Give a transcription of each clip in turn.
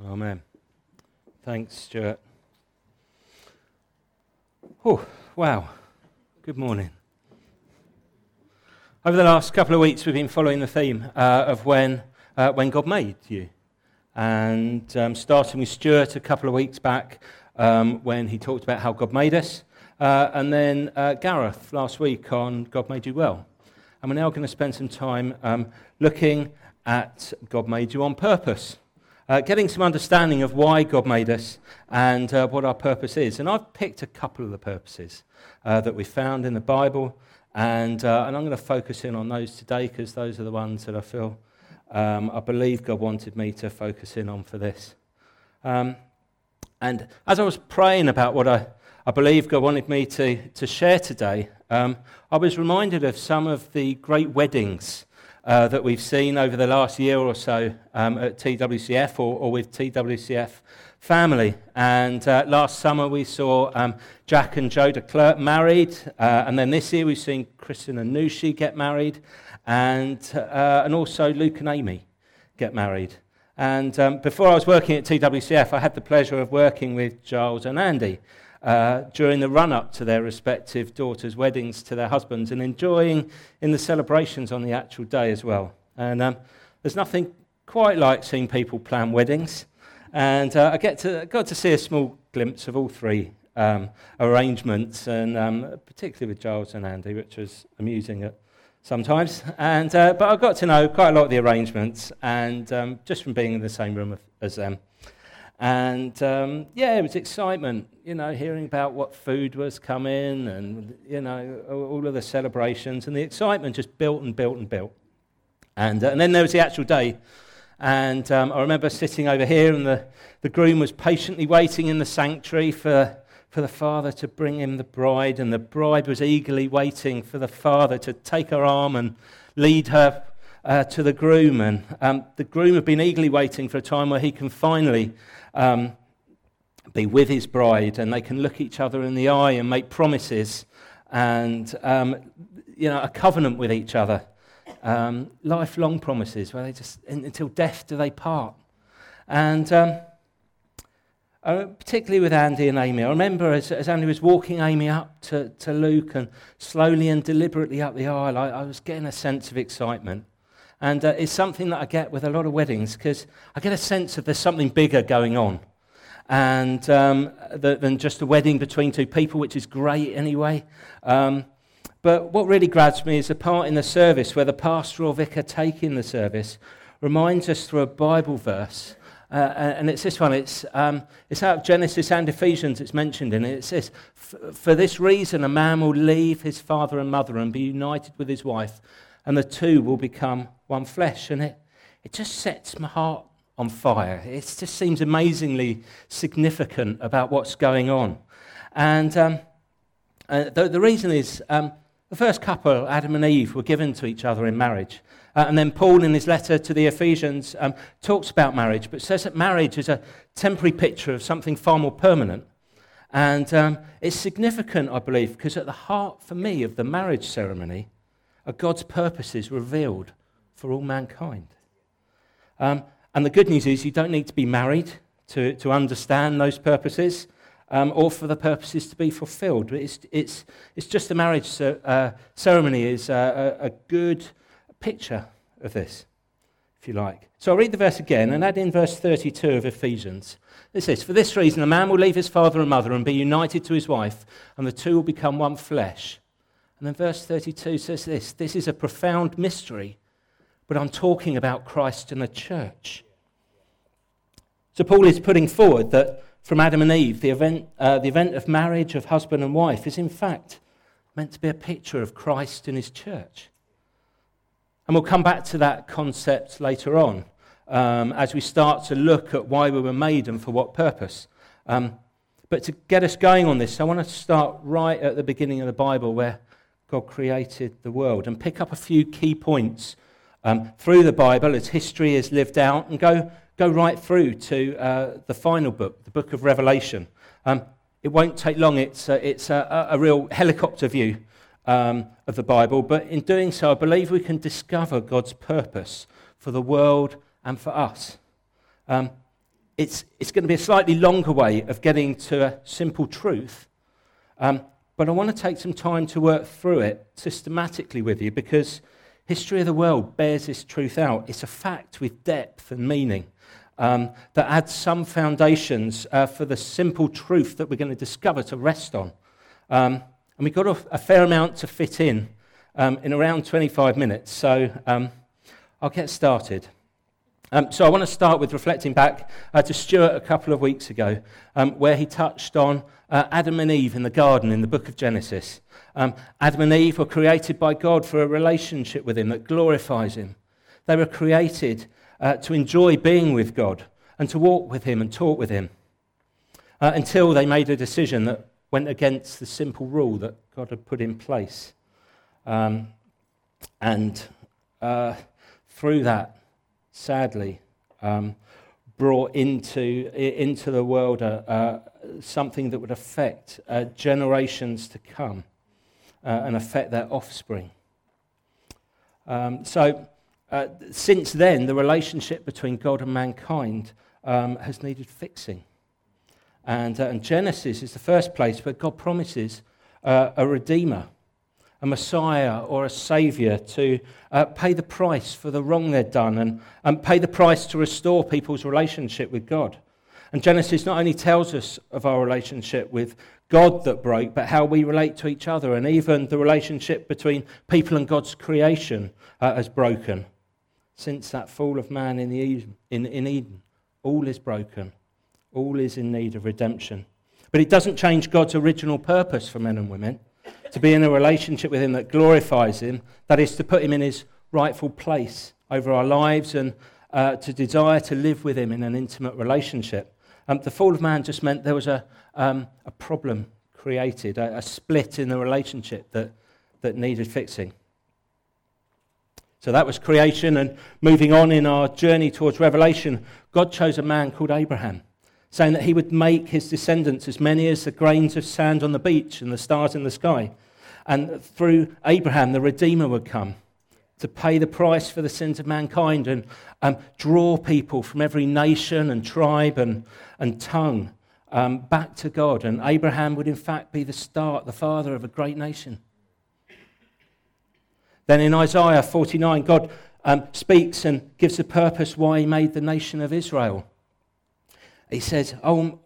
Amen. Thanks, Stuart. Oh, wow. Good morning. Over the last couple of weeks, we've been following the theme uh, of when, uh, when God made you. And um, starting with Stuart a couple of weeks back, um, when he talked about how God made us. Uh, and then uh, Gareth last week on God Made You Well. And we're now going to spend some time um, looking at God Made You on purpose uh, getting some understanding of why God made us and uh, what our purpose is. And I've picked a couple of the purposes uh, that we found in the Bible, and, uh, and I'm going to focus in on those today because those are the ones that I feel um, I believe God wanted me to focus in on for this. Um, and as I was praying about what I, I believe God wanted me to, to share today, um, I was reminded of some of the great weddings uh, that we've seen over the last year or so um, at TWCF or, or, with TWCF family. And uh, last summer we saw um, Jack and Joe Klerk married, uh, and then this year we've seen Kristen and Nushi get married, and, uh, and also Luke and Amy get married. And um, before I was working at TWCF, I had the pleasure of working with Giles and Andy uh, during the run up to their respective daughters' weddings to their husbands and enjoying in the celebrations on the actual day as well. And um, there's nothing quite like seeing people plan weddings. And uh, I get to, got to see a small glimpse of all three um, arrangements, and um, particularly with Giles and Andy, which was amusing at sometimes. And, uh, but I got to know quite a lot of the arrangements, and um, just from being in the same room as them. And um, yeah, it was excitement, you know, hearing about what food was coming and, you know, all of the celebrations. And the excitement just built and built and built. And, uh, and then there was the actual day. And um, I remember sitting over here, and the, the groom was patiently waiting in the sanctuary for, for the father to bring him the bride. And the bride was eagerly waiting for the father to take her arm and lead her uh, to the groom. And um, the groom had been eagerly waiting for a time where he can finally um, be with his bride and they can look each other in the eye and make promises and um, you know a covenant with each other um, lifelong promises where they just until death do they part and um, uh, particularly with Andy and Amy. I remember as, as, Andy was walking Amy up to, to Luke and slowly and deliberately up the aisle, I, I was getting a sense of excitement. And uh, it's something that I get with a lot of weddings because I get a sense of there's something bigger going on and um, the, than just a wedding between two people, which is great anyway. Um, but what really grabs me is the part in the service where the pastor or vicar taking the service reminds us through a Bible verse. Uh, and it's this one. It's, um, it's out of Genesis and Ephesians. It's mentioned in it. It says, For this reason, a man will leave his father and mother and be united with his wife, and the two will become one flesh. And it, it just sets my heart on fire. It just seems amazingly significant about what's going on. And um, uh, the, the, reason is um, the first couple, Adam and Eve, were given to each other in marriage. Uh, and then Paul, in his letter to the Ephesians, um, talks about marriage, but says that marriage is a temporary picture of something far more permanent. And um, it's significant, I believe, because at the heart, for me, of the marriage ceremony are God's purposes revealed for all mankind. Um, and the good news is you don't need to be married to, to understand those purposes um, or for the purposes to be fulfilled. It's, it's, it's just the marriage uh, ceremony is a, a, good picture of this, if you like. So I'll read the verse again and add in verse 32 of Ephesians. It says, For this reason, a man will leave his father and mother and be united to his wife, and the two will become one flesh. And then verse 32 says this this is a profound mystery, but I'm talking about Christ and the church. So Paul is putting forward that from Adam and Eve, the event, uh, the event of marriage of husband and wife is in fact meant to be a picture of Christ and his church. And we'll come back to that concept later on um, as we start to look at why we were made and for what purpose. Um, but to get us going on this, I want to start right at the beginning of the Bible where God created the world and pick up a few key points um, through the Bible as history is lived out and go, go right through to uh, the final book, the book of Revelation. Um, it won't take long, it's, uh, it's a, a, real helicopter view um, of the Bible, but in doing so, I believe we can discover God's purpose for the world and for us. Um, it's, it's going to be a slightly longer way of getting to a simple truth. Um, but I want to take some time to work through it systematically with you because history of the world bears this truth out. It's a fact with depth and meaning um, that adds some foundations uh, for the simple truth that we're going to discover to rest on. Um, and we've got a, a, fair amount to fit in um, in around 25 minutes. So um, I'll get started. Um, so I want to start with reflecting back uh, to Stuart a couple of weeks ago, um, where he touched on uh, Adam and Eve in the garden in the book of Genesis. Um, Adam and Eve were created by God for a relationship with Him that glorifies Him. They were created uh, to enjoy being with God and to walk with Him and talk with Him uh, until they made a decision that went against the simple rule that God had put in place. Um, and uh, through that, sadly, um, brought into, into the world uh, uh, something that would affect uh, generations to come uh, and affect their offspring. Um, so, uh, since then, the relationship between God and mankind um, has needed fixing. And, uh, and, Genesis is the first place where God promises a redeemer a Messiah or a Saviour to uh, pay the price for the wrong they'd done and, and pay the price to restore people's relationship with God. And Genesis not only tells us of our relationship with God that broke, but how we relate to each other, and even the relationship between people and God's creation uh, has broken. Since that fall of man in, the Eden, in, in Eden, all is broken, all is in need of redemption. But it doesn't change God's original purpose for men and women to be in a relationship with Him that glorifies Him, that is, to put Him in His rightful place over our lives and uh, to desire to live with Him in an intimate relationship. Um, the fall of man just meant there was a, um, a problem created, a, a split in the relationship that, that needed fixing. So that was creation, and moving on in our journey towards Revelation, God chose a man called Abraham saying that he would make his descendants as many as the grains of sand on the beach and the stars in the sky. And through Abraham, the Redeemer would come to pay the price for the sins of mankind and um, draw people from every nation and tribe and, and tongue um, back to God. And Abraham would, in fact, be the start, the father of a great nation. Then in Isaiah 49, God um, speaks and gives the purpose why he made the nation of Israel. He says, oh,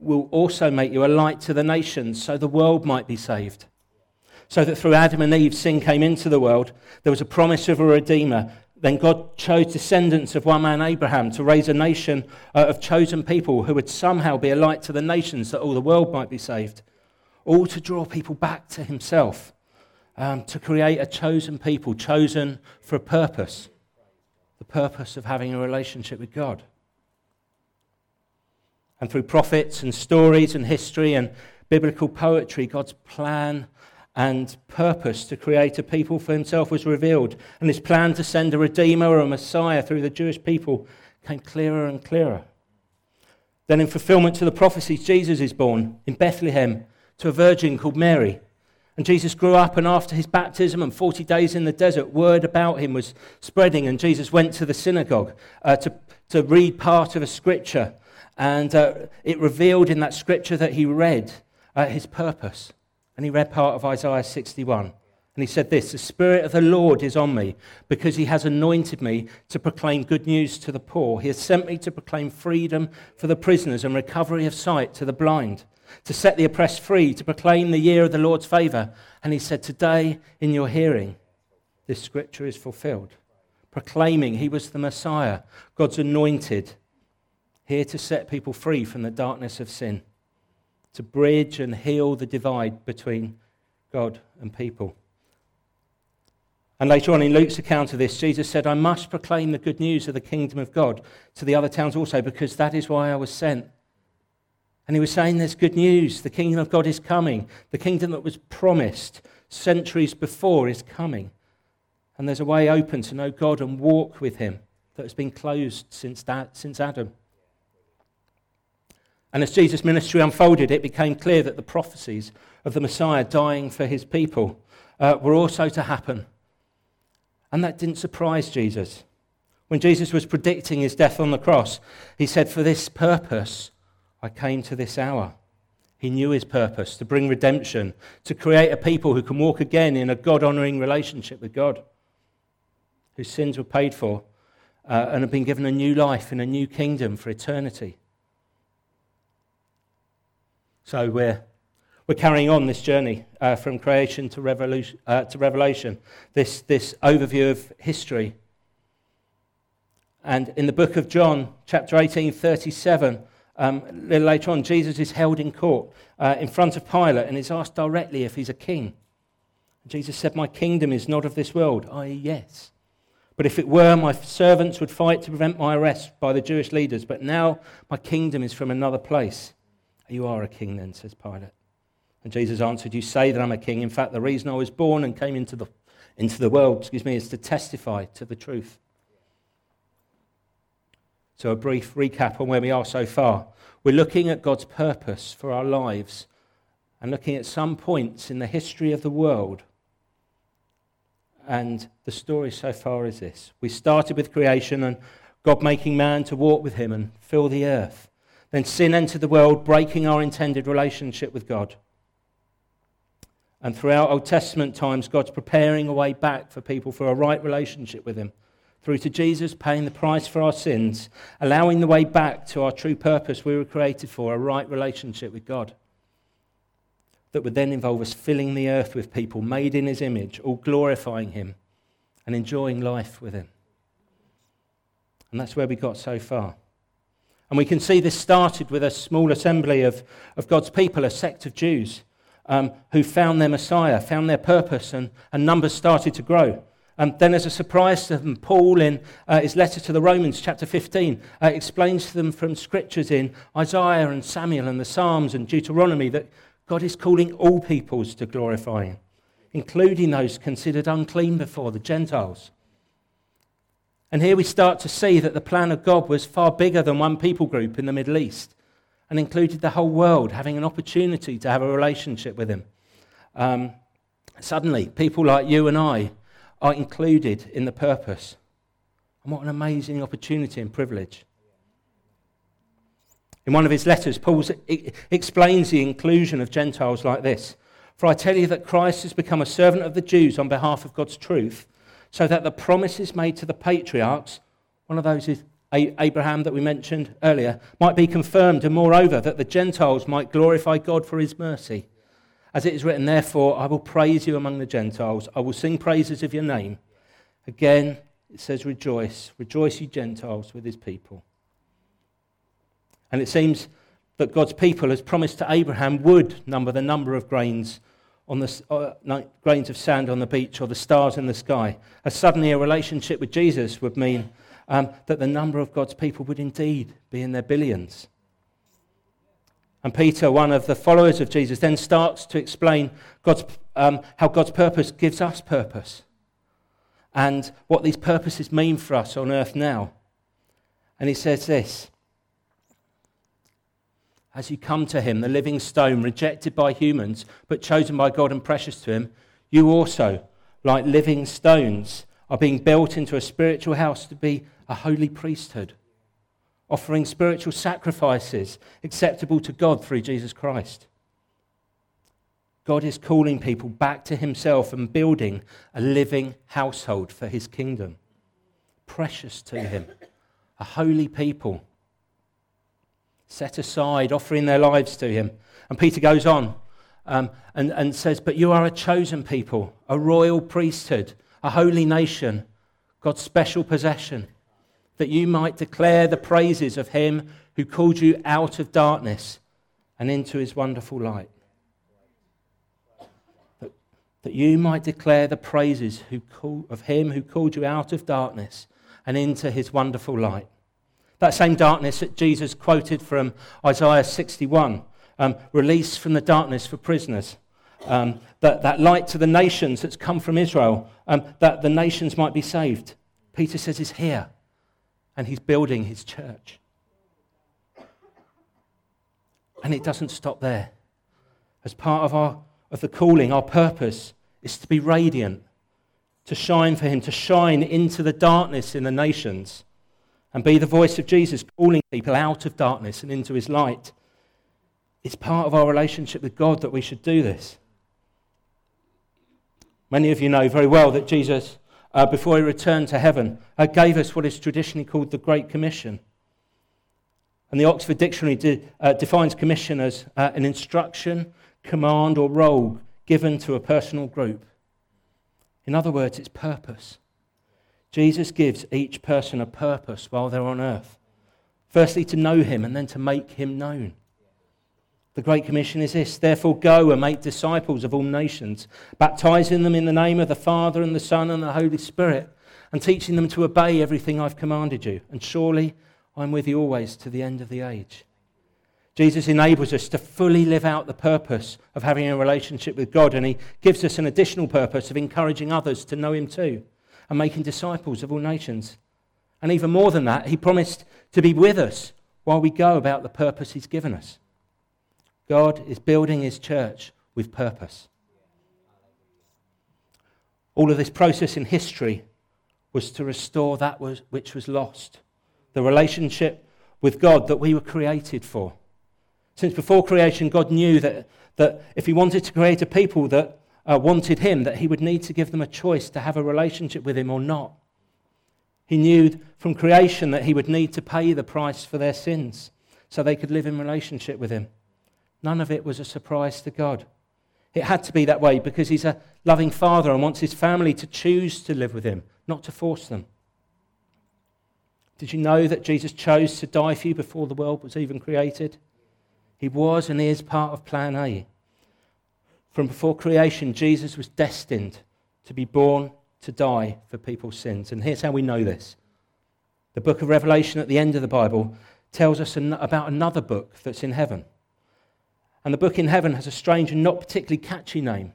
We'll also make you a light to the nations so the world might be saved. So that through Adam and Eve, sin came into the world. There was a promise of a Redeemer. Then God chose descendants of one man, Abraham, to raise a nation uh, of chosen people who would somehow be a light to the nations that all the world might be saved. All to draw people back to himself, um, to create a chosen people, chosen for a purpose the purpose of having a relationship with God and through prophets and stories and history and biblical poetry, God's plan and purpose to create a people for himself was revealed. And his plan to send a redeemer or a messiah through the Jewish people came clearer and clearer. Then, in fulfillment to the prophecies, Jesus is born in Bethlehem to a virgin called Mary. And Jesus grew up, and after his baptism and 40 days in the desert, word about him was spreading. And Jesus went to the synagogue uh, to, to read part of a scripture and uh, it revealed in that scripture that he read uh, his purpose. And he read part of Isaiah 61. And he said this The Spirit of the Lord is on me because he has anointed me to proclaim good news to the poor. He has sent me to proclaim freedom for the prisoners and recovery of sight to the blind, to set the oppressed free, to proclaim the year of the Lord's favor. And he said, Today in your hearing, this scripture is fulfilled. Proclaiming he was the Messiah, God's anointed here to set people free from the darkness of sin, to bridge and heal the divide between God and people. And later on in Luke's account of this, Jesus said, I must proclaim the good news of the kingdom of God to the other towns also, because that is why I was sent. And he was saying there's good news. The kingdom of God is coming. The kingdom that was promised centuries before is coming. And there's a way open to know God and walk with him that has been closed since, that, since Adam. And as Jesus' ministry unfolded, it became clear that the prophecies of the Messiah dying for his people uh, were also to happen. And that didn't surprise Jesus. When Jesus was predicting his death on the cross, he said, For this purpose I came to this hour. He knew his purpose to bring redemption, to create a people who can walk again in a God honoring relationship with God, whose sins were paid for uh, and have been given a new life in a new kingdom for eternity. So we're, we're carrying on this journey uh, from creation to, revolution, uh, to revelation, this, this overview of history. And in the book of John, chapter 18, 37, um, a little later on, Jesus is held in court uh, in front of Pilate and is asked directly if he's a king. Jesus said, My kingdom is not of this world, i.e., yes. But if it were, my servants would fight to prevent my arrest by the Jewish leaders. But now my kingdom is from another place. You are a king, then, says Pilate. And Jesus answered, You say that I'm a king. In fact, the reason I was born and came into the, into the world, excuse me, is to testify to the truth. So, a brief recap on where we are so far. We're looking at God's purpose for our lives and looking at some points in the history of the world. And the story so far is this we started with creation and God making man to walk with him and fill the earth. Then sin entered the world, breaking our intended relationship with God. And throughout Old Testament times, God's preparing a way back for people for a right relationship with Him through to Jesus paying the price for our sins, allowing the way back to our true purpose we were created for, a right relationship with God. That would then involve us filling the earth with people made in his image, all glorifying him and enjoying life with him. And that's where we got so far. And we can see this started with a small assembly of, of God's people, a sect of Jews um, who found their Messiah, found their purpose, and, and numbers started to grow. And then, as a surprise to them, Paul, in uh, his letter to the Romans, chapter 15, uh, explains to them from scriptures in Isaiah and Samuel and the Psalms and Deuteronomy that God is calling all peoples to glorify Him, including those considered unclean before, the Gentiles. And here we start to see that the plan of God was far bigger than one people group in the Middle East and included the whole world having an opportunity to have a relationship with Him. Um, suddenly, people like you and I are included in the purpose. And what an amazing opportunity and privilege. In one of his letters, Paul explains the inclusion of Gentiles like this For I tell you that Christ has become a servant of the Jews on behalf of God's truth, so that the promises made to the patriarchs, one of those is Abraham that we mentioned earlier, might be confirmed, and moreover, that the Gentiles might glorify God for his mercy. As it is written, therefore, I will praise you among the Gentiles. I will sing praises of your name. Again, it says, rejoice. Rejoice, you Gentiles, with his people. And it seems that God's people as promised to Abraham would number the number of grains on the uh, grains of sand on the beach or the stars in the sky. As suddenly a relationship with Jesus would mean um, that the number of God's people would indeed be in their billions. And Peter, one of the followers of Jesus, then starts to explain God's, um, how God's purpose gives us purpose and what these purposes mean for us on earth now. And he says this As you come to him, the living stone, rejected by humans, but chosen by God and precious to him, you also, like living stones, are being built into a spiritual house to be a holy priesthood offering spiritual sacrifices acceptable to God through Jesus Christ. God is calling people back to himself and building a living household for his kingdom. Precious to him, a holy people, set aside, offering their lives to him. And Peter goes on um, and, and says, But you are a chosen people, a royal priesthood, a holy nation, God's special possession that you might declare the praises of him who called you out of darkness and into his wonderful light. That, you might declare the praises call, of him who called you out of darkness and into his wonderful light. That same darkness that Jesus quoted from Isaiah 61, um, release from the darkness for prisoners. Um, that, that light to the nations that's come from Israel, um, that the nations might be saved. Peter says is here and he's building his church. And it doesn't stop there. As part of, our, of the calling, our purpose is to be radiant, to shine for him, to shine into the darkness in the nations and be the voice of Jesus calling people out of darkness and into his light. It's part of our relationship with God that we should do this. Many of you know very well that Jesus, uh, before he returned to heaven, uh, gave us what is traditionally called the Great Commission. And the Oxford Dictionary de- uh, defines commission as uh, an instruction, command, or role given to a personal group. In other words, it's purpose. Jesus gives each person a purpose while they're on earth. Firstly, to know him and then to make him known. The Great Commission is this Therefore, go and make disciples of all nations, baptizing them in the name of the Father and the Son and the Holy Spirit, and teaching them to obey everything I've commanded you. And surely I'm with you always to the end of the age. Jesus enables us to fully live out the purpose of having a relationship with God, and He gives us an additional purpose of encouraging others to know Him too and making disciples of all nations. And even more than that, He promised to be with us while we go about the purpose He's given us. God is building His church with purpose. All of this process in history was to restore that which was lost, the relationship with God that we were created for. Since before creation, God knew that, that if He wanted to create a people that uh, wanted Him, that He would need to give them a choice to have a relationship with Him or not. He knew from creation that He would need to pay the price for their sins so they could live in relationship with Him. None of it was a surprise to God. It had to be that way because He's a loving Father and wants His family to choose to live with Him, not to force them. Did you know that Jesus chose to die for you before the world was even created? He was and is part of Plan A. From before creation, Jesus was destined to be born to die for people's sins. And here's how we know this the book of Revelation at the end of the Bible tells us an- about another book that's in heaven. And the book in heaven has a strange and not particularly catchy name,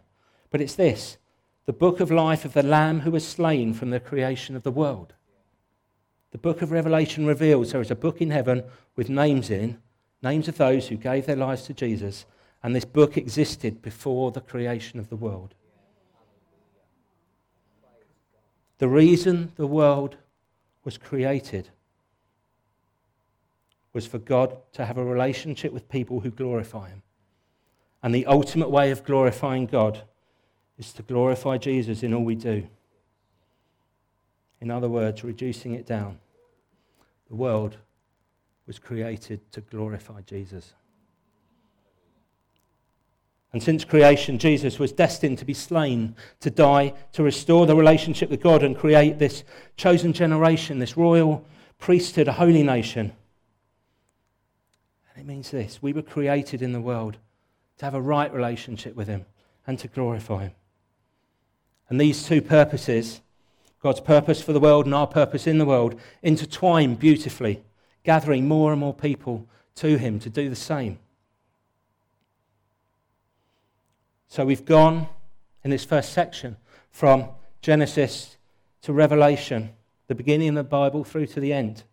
but it's this the book of life of the Lamb who was slain from the creation of the world. The book of Revelation reveals there is a book in heaven with names in names of those who gave their lives to Jesus, and this book existed before the creation of the world. The reason the world was created was for God to have a relationship with people who glorify Him. And the ultimate way of glorifying God is to glorify Jesus in all we do. In other words, reducing it down. The world was created to glorify Jesus. And since creation, Jesus was destined to be slain, to die, to restore the relationship with God and create this chosen generation, this royal priesthood, a holy nation. And it means this we were created in the world to have a right relationship with Him and to glorify Him. And these two purposes, God's purpose for the world and our purpose in the world, intertwine beautifully gathering more and more people to him to do the same. So we've gone in this first section from Genesis to Revelation, the beginning of the Bible through to the end.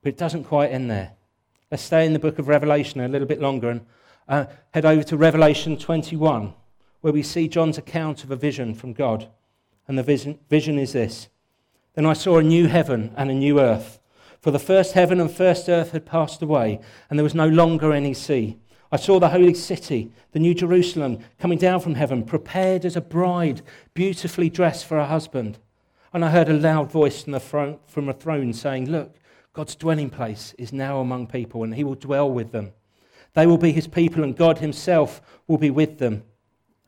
But it doesn't quite end there. Let's stay in the book of Revelation a little bit longer and uh, head over to Revelation 21, where we see John's account of a vision from God. And the vision, vision is this Then I saw a new heaven and a new earth. For the first heaven and first earth had passed away, and there was no longer any sea. I saw the holy city, the new Jerusalem, coming down from heaven, prepared as a bride, beautifully dressed for her husband. And I heard a loud voice from, the throne, from a throne saying, Look, God's dwelling place is now among people, and he will dwell with them. They will be his people, and God himself will be with them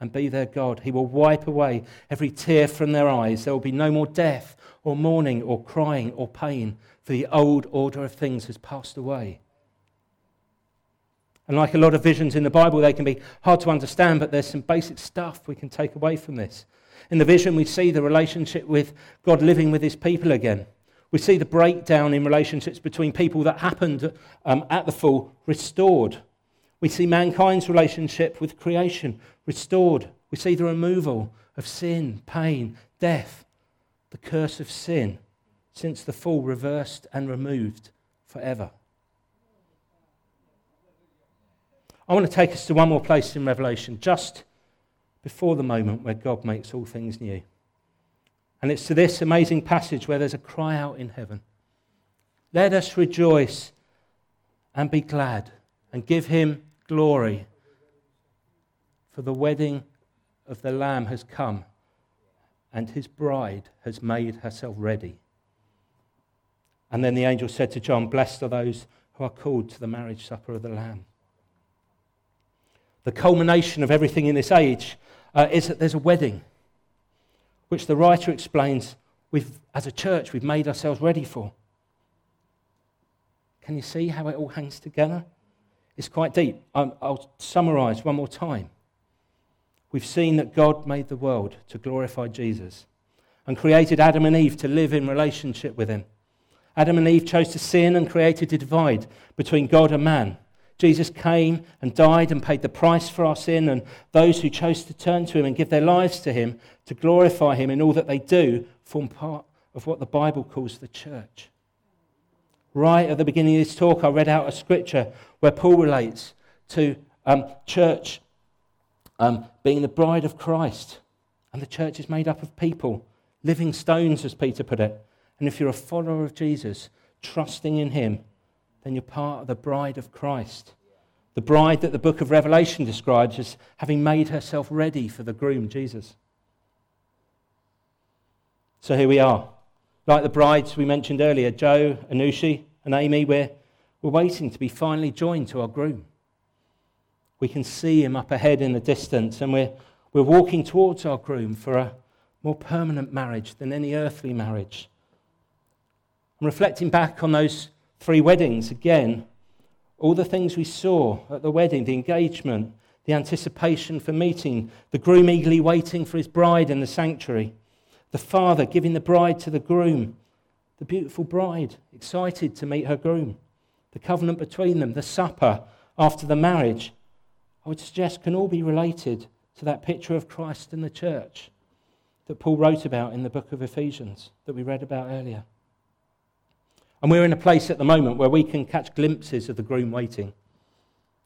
and be their God. He will wipe away every tear from their eyes. There will be no more death, or mourning, or crying, or pain for the old order of things has passed away. And like a lot of visions in the Bible, they can be hard to understand, but there's some basic stuff we can take away from this. In the vision, we see the relationship with God living with his people again. We see the breakdown in relationships between people that happened um, at the fall restored. We see mankind's relationship with creation restored. We see the removal of sin, pain, death, the curse of sin since the fall reversed and removed forever. I want to take us to one more place in Revelation, just before the moment where God makes all things new. And it's to this amazing passage where there's a cry out in heaven. Let us rejoice and be glad and give him glory. For the wedding of the Lamb has come, and his bride has made herself ready. And then the angel said to John, Blessed are those who are called to the marriage supper of the Lamb. The culmination of everything in this age uh, is that there's a wedding, which the writer explains we've, as a church we've made ourselves ready for. Can you see how it all hangs together? It's quite deep. Um, I'll summarize one more time. We've seen that God made the world to glorify Jesus and created Adam and Eve to live in relationship with him. Adam and Eve chose to sin and created a divide between God and man. Jesus came and died and paid the price for our sin, and those who chose to turn to him and give their lives to him to glorify him in all that they do form part of what the Bible calls the church. Right at the beginning of this talk, I read out a scripture where Paul relates to um, church um, being the bride of Christ. And the church is made up of people, living stones, as Peter put it. And if you're a follower of Jesus, trusting in him, then you're part of the bride of Christ. The bride that the book of Revelation describes as having made herself ready for the groom, Jesus. So here we are. Like the brides we mentioned earlier, Joe, Anushi, and Amy, we're, we're waiting to be finally joined to our groom. We can see him up ahead in the distance, and we're, we're walking towards our groom for a more permanent marriage than any earthly marriage. I'm reflecting back on those three weddings again, all the things we saw at the wedding, the engagement, the anticipation for meeting, the groom eagerly waiting for his bride in the sanctuary the father giving the bride to the groom, the beautiful bride excited to meet her groom, the covenant between them, the supper after the marriage, I would suggest can all be related to that picture of Christ in the church that Paul wrote about in the book of Ephesians that we read about earlier. And we're in a place at the moment where we can catch glimpses of the groom waiting.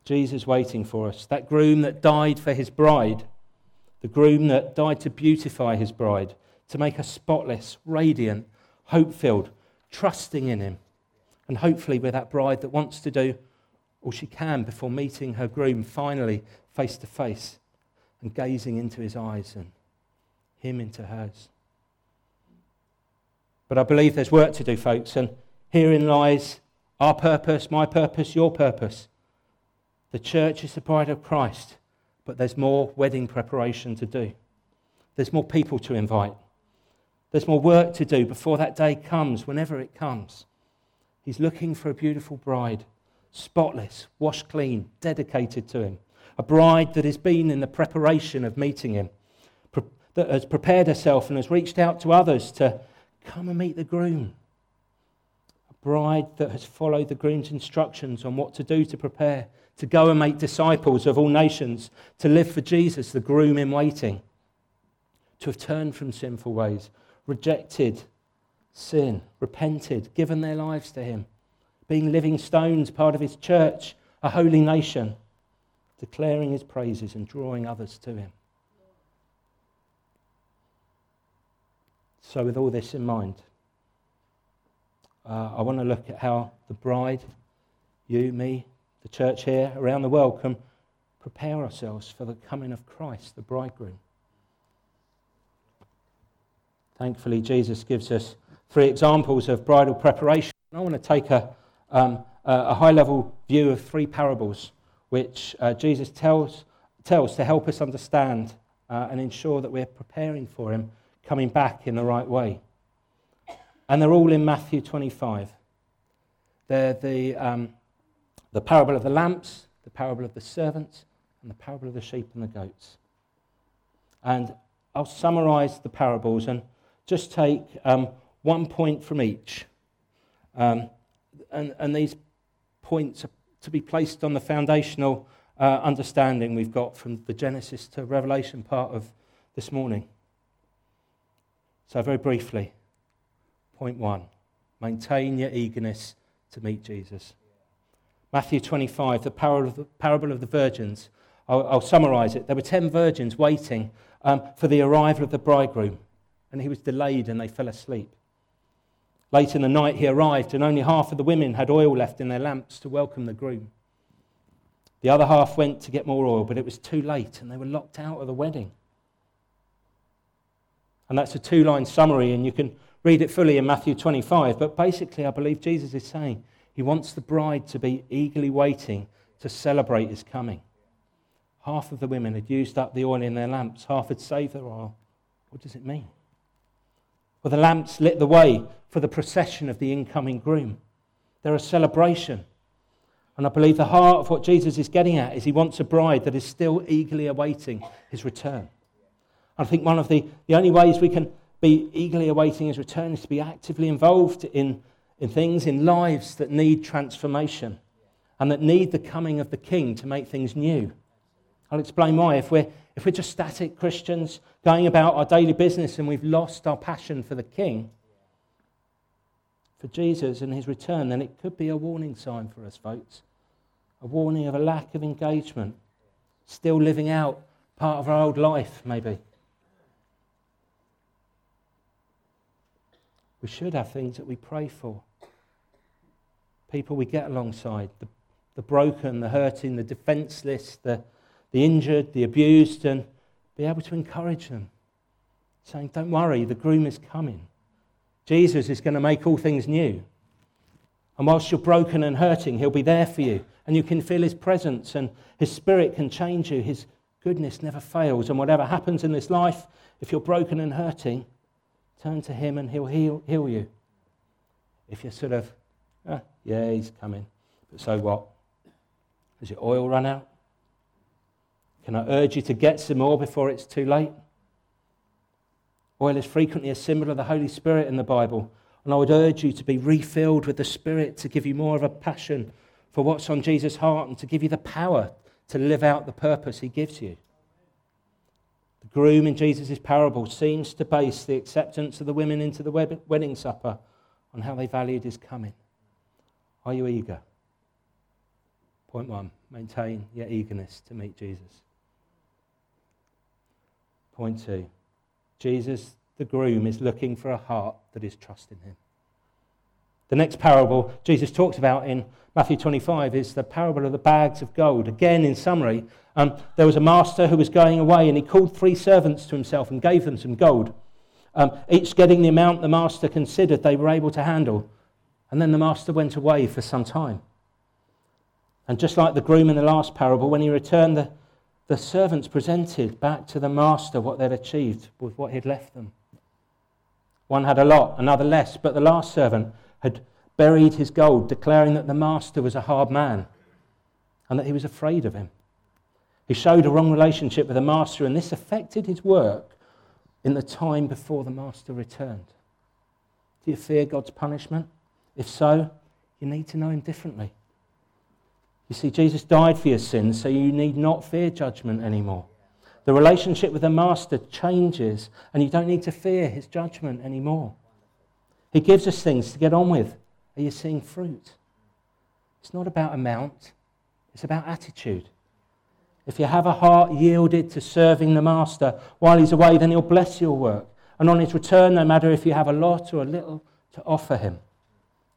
Jesus waiting for us. That groom that died for his bride. The groom that died to beautify his bride to make her spotless, radiant, hope filled, trusting in Him. And hopefully, with that bride that wants to do all she can before meeting her groom finally face to face and gazing into his eyes and him into hers. But I believe there's work to do, folks, and herein lies our purpose, my purpose, your purpose. The church is the bride of Christ, but there's more wedding preparation to do. There's more people to invite. There's more work to do before that day comes, whenever it comes. He's looking for a beautiful bride, spotless, washed clean, dedicated to him. A bride that has been in the preparation of meeting him, that has prepared herself and has reached out to others to come and meet the groom. Bride that has followed the groom's instructions on what to do to prepare, to go and make disciples of all nations, to live for Jesus, the groom in waiting, to have turned from sinful ways rejected sin, repented, given their lives to Him, being living stones, part of His church, a holy nation, declaring His praises and drawing others to Him. So, with all this in mind, uh, I want to look at how the bride, you, me, the church here around the world, can prepare ourselves for the coming of Christ, the bridegroom. Thankfully, Jesus gives us three examples of bridal preparation. I want to take a, um, a high level view of three parables which uh, Jesus tells, tells to help us understand uh, and ensure that we're preparing for Him coming back in the right way. And they're all in Matthew 25. They're the, um, the parable of the lamps, the parable of the servants, and the parable of the sheep and the goats. And I'll summarize the parables and just take um, one point from each. Um, and, and these points are to be placed on the foundational uh, understanding we've got from the Genesis to Revelation part of this morning. So, very briefly, point one maintain your eagerness to meet Jesus. Matthew 25, the parable of the, virgins. I'll, I'll summarize it. There were 10 virgins waiting um, for the arrival of the bridegroom. and he was delayed and they fell asleep. Late in the night, he arrived, and only half of the women had oil left in their lamps to welcome the groom. The other half went to get more oil, but it was too late, and they were locked out of the wedding. And that's a two line summary, and you can read it fully in Matthew 25. But basically, I believe Jesus is saying he wants the bride to be eagerly waiting to celebrate his coming. Half of the women had used up the oil in their lamps, half had saved their oil. What does it mean? Well, the lamps lit the way for the procession of the incoming groom. They're a celebration. And I believe the heart of what Jesus is getting at is he wants a bride that is still eagerly awaiting his return. I think one of the, the only ways we can be eagerly awaiting his return is to be actively involved in, in things, in lives that need transformation and that need the coming of the king to make things new. I'll explain why. If we're, if we're just static Christians going about our daily business and we've lost our passion for the king, for Jesus and his return, then it could be a warning sign for us, folks. A warning of a lack of engagement, still living out part of our old life, maybe. We should have things that we pray for. People we get alongside, the, the broken, the hurting, the defenseless, the, the injured, the abused, and be able to encourage them, saying, Don't worry, the groom is coming. Jesus is going to make all things new. And whilst you're broken and hurting, he'll be there for you. And you can feel his presence, and his spirit can change you. His goodness never fails. And whatever happens in this life, if you're broken and hurting, Turn to him and he'll heal, heal you. If you're sort of, ah, yeah, he's coming, but so what? Has your oil run out? Can I urge you to get some more before it's too late? Oil is frequently a symbol of the Holy Spirit in the Bible, and I would urge you to be refilled with the Spirit to give you more of a passion for what's on Jesus' heart and to give you the power to live out the purpose he gives you. Groom in Jesus' parable seems to base the acceptance of the women into the wedding supper on how they valued his coming. Are you eager? Point one maintain your eagerness to meet Jesus. Point two Jesus, the groom, is looking for a heart that is trusting him. The next parable Jesus talks about in Matthew 25 is the parable of the bags of gold. Again, in summary, um, there was a master who was going away and he called three servants to himself and gave them some gold, um, each getting the amount the master considered they were able to handle. And then the master went away for some time. And just like the groom in the last parable, when he returned, the, the servants presented back to the master what they'd achieved with what he'd left them. One had a lot, another less, but the last servant had buried his gold, declaring that the master was a hard man and that he was afraid of him. He showed a wrong relationship with the master, and this affected his work in the time before the master returned. Do you fear God's punishment? If so, you need to know him differently. You see, Jesus died for your sins, so you need not fear judgment anymore. The relationship with the master changes, and you don't need to fear his judgment anymore. He gives us things to get on with. Are you seeing fruit? It's not about amount, it's about attitude. If you have a heart yielded to serving the Master while he's away, then he'll bless your work. And on his return, no matter if you have a lot or a little to offer him,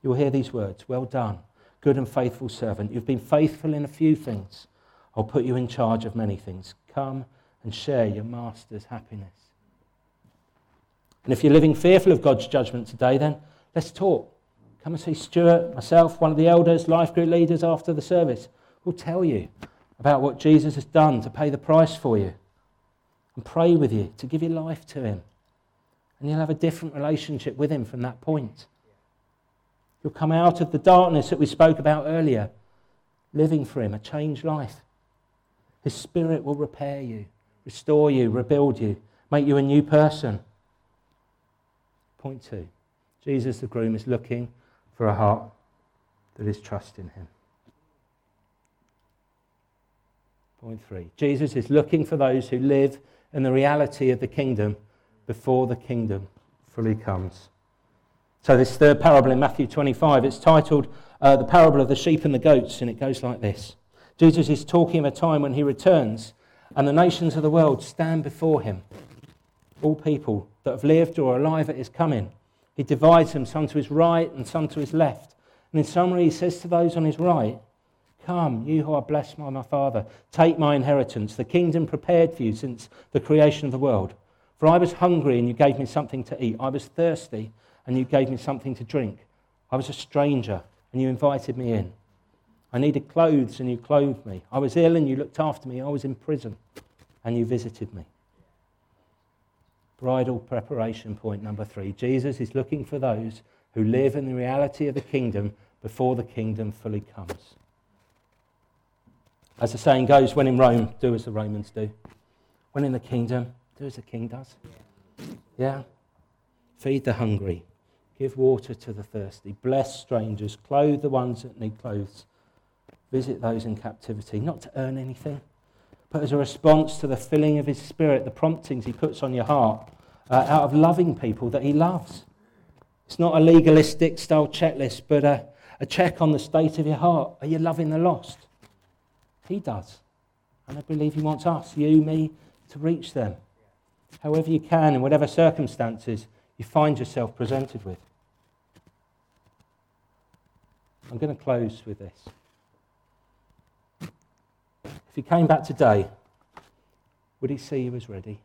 you'll hear these words Well done, good and faithful servant. You've been faithful in a few things. I'll put you in charge of many things. Come and share your Master's happiness. And if you're living fearful of God's judgment today, then let's talk. Come and see Stuart, myself, one of the elders, life group leaders after the service. We'll tell you about what Jesus has done to pay the price for you and pray with you to give your life to Him. And you'll have a different relationship with Him from that point. You'll come out of the darkness that we spoke about earlier, living for Him, a changed life. His Spirit will repair you, restore you, rebuild you, make you a new person. Point two Jesus, the groom, is looking for a heart that is trusting him. Point three Jesus is looking for those who live in the reality of the kingdom before the kingdom fully comes. So, this third parable in Matthew 25, it's titled uh, The Parable of the Sheep and the Goats, and it goes like this Jesus is talking of a time when he returns and the nations of the world stand before him. All people that have lived or are alive at his coming. He divides them, some to his right and some to his left. And in summary, he says to those on his right, Come, you who are blessed by my Father, take my inheritance, the kingdom prepared for you since the creation of the world. For I was hungry, and you gave me something to eat. I was thirsty, and you gave me something to drink. I was a stranger, and you invited me in. I needed clothes, and you clothed me. I was ill, and you looked after me. I was in prison, and you visited me. Bridal preparation point number three Jesus is looking for those who live in the reality of the kingdom before the kingdom fully comes. As the saying goes, when in Rome, do as the Romans do. When in the kingdom, do as the king does. Yeah? Feed the hungry, give water to the thirsty, bless strangers, clothe the ones that need clothes, visit those in captivity, not to earn anything, but as a response to the filling of his spirit, the promptings he puts on your heart, uh, out of loving people that he loves. It's not a legalistic style checklist, but a, a check on the state of your heart. Are you loving the lost? He does. And I believe He wants us, you, me, to reach them. However you can, in whatever circumstances you find yourself presented with. I'm going to close with this. If he came back today, would he see you as ready?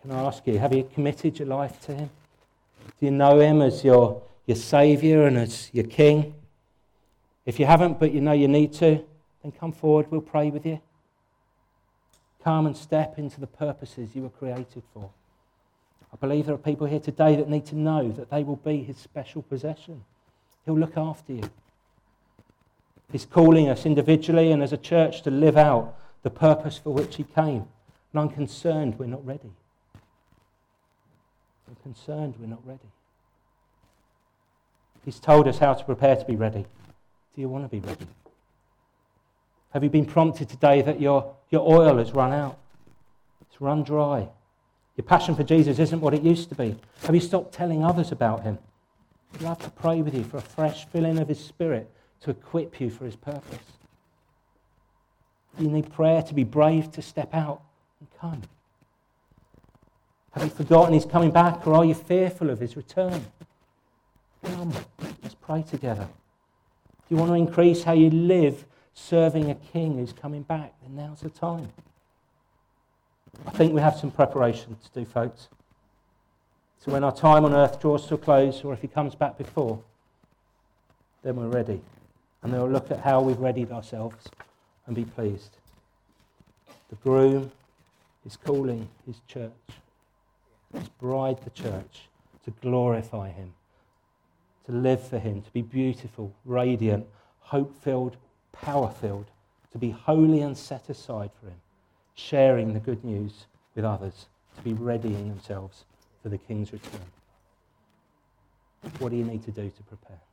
Can I ask you, have you committed your life to him? Do you know him as your, your Saviour and as your King? If you haven't, but you know you need to, then come forward. We'll pray with you. Come and step into the purposes you were created for. I believe there are people here today that need to know that they will be his special possession. He'll look after you. He's calling us individually and as a church to live out the purpose for which he came. And I'm concerned we're not ready. I'm concerned we're not ready. He's told us how to prepare to be ready. Do you want to be ready? Have you been prompted today that your, your oil has run out? It's run dry. Your passion for Jesus isn't what it used to be. Have you stopped telling others about him? I'd love to pray with you for a fresh filling of his spirit to equip you for his purpose. You need prayer to be brave to step out and come. Have you forgotten he's coming back, or are you fearful of his return? Come, let's pray together If you want to increase how you live serving a king who's coming back, then now's the time. I think we have some preparation to do, folks. So when our time on earth draws to a close, or if he comes back before, then we're ready. And then we'll look at how we've readied ourselves and be pleased. The groom is calling his church, his bride, the church, to glorify him to live for Him, to be beautiful, radiant, hope filled, power filled, to be holy and set aside for Him, sharing the good news with others, to be readying themselves for the King's return. What do you need to do to prepare?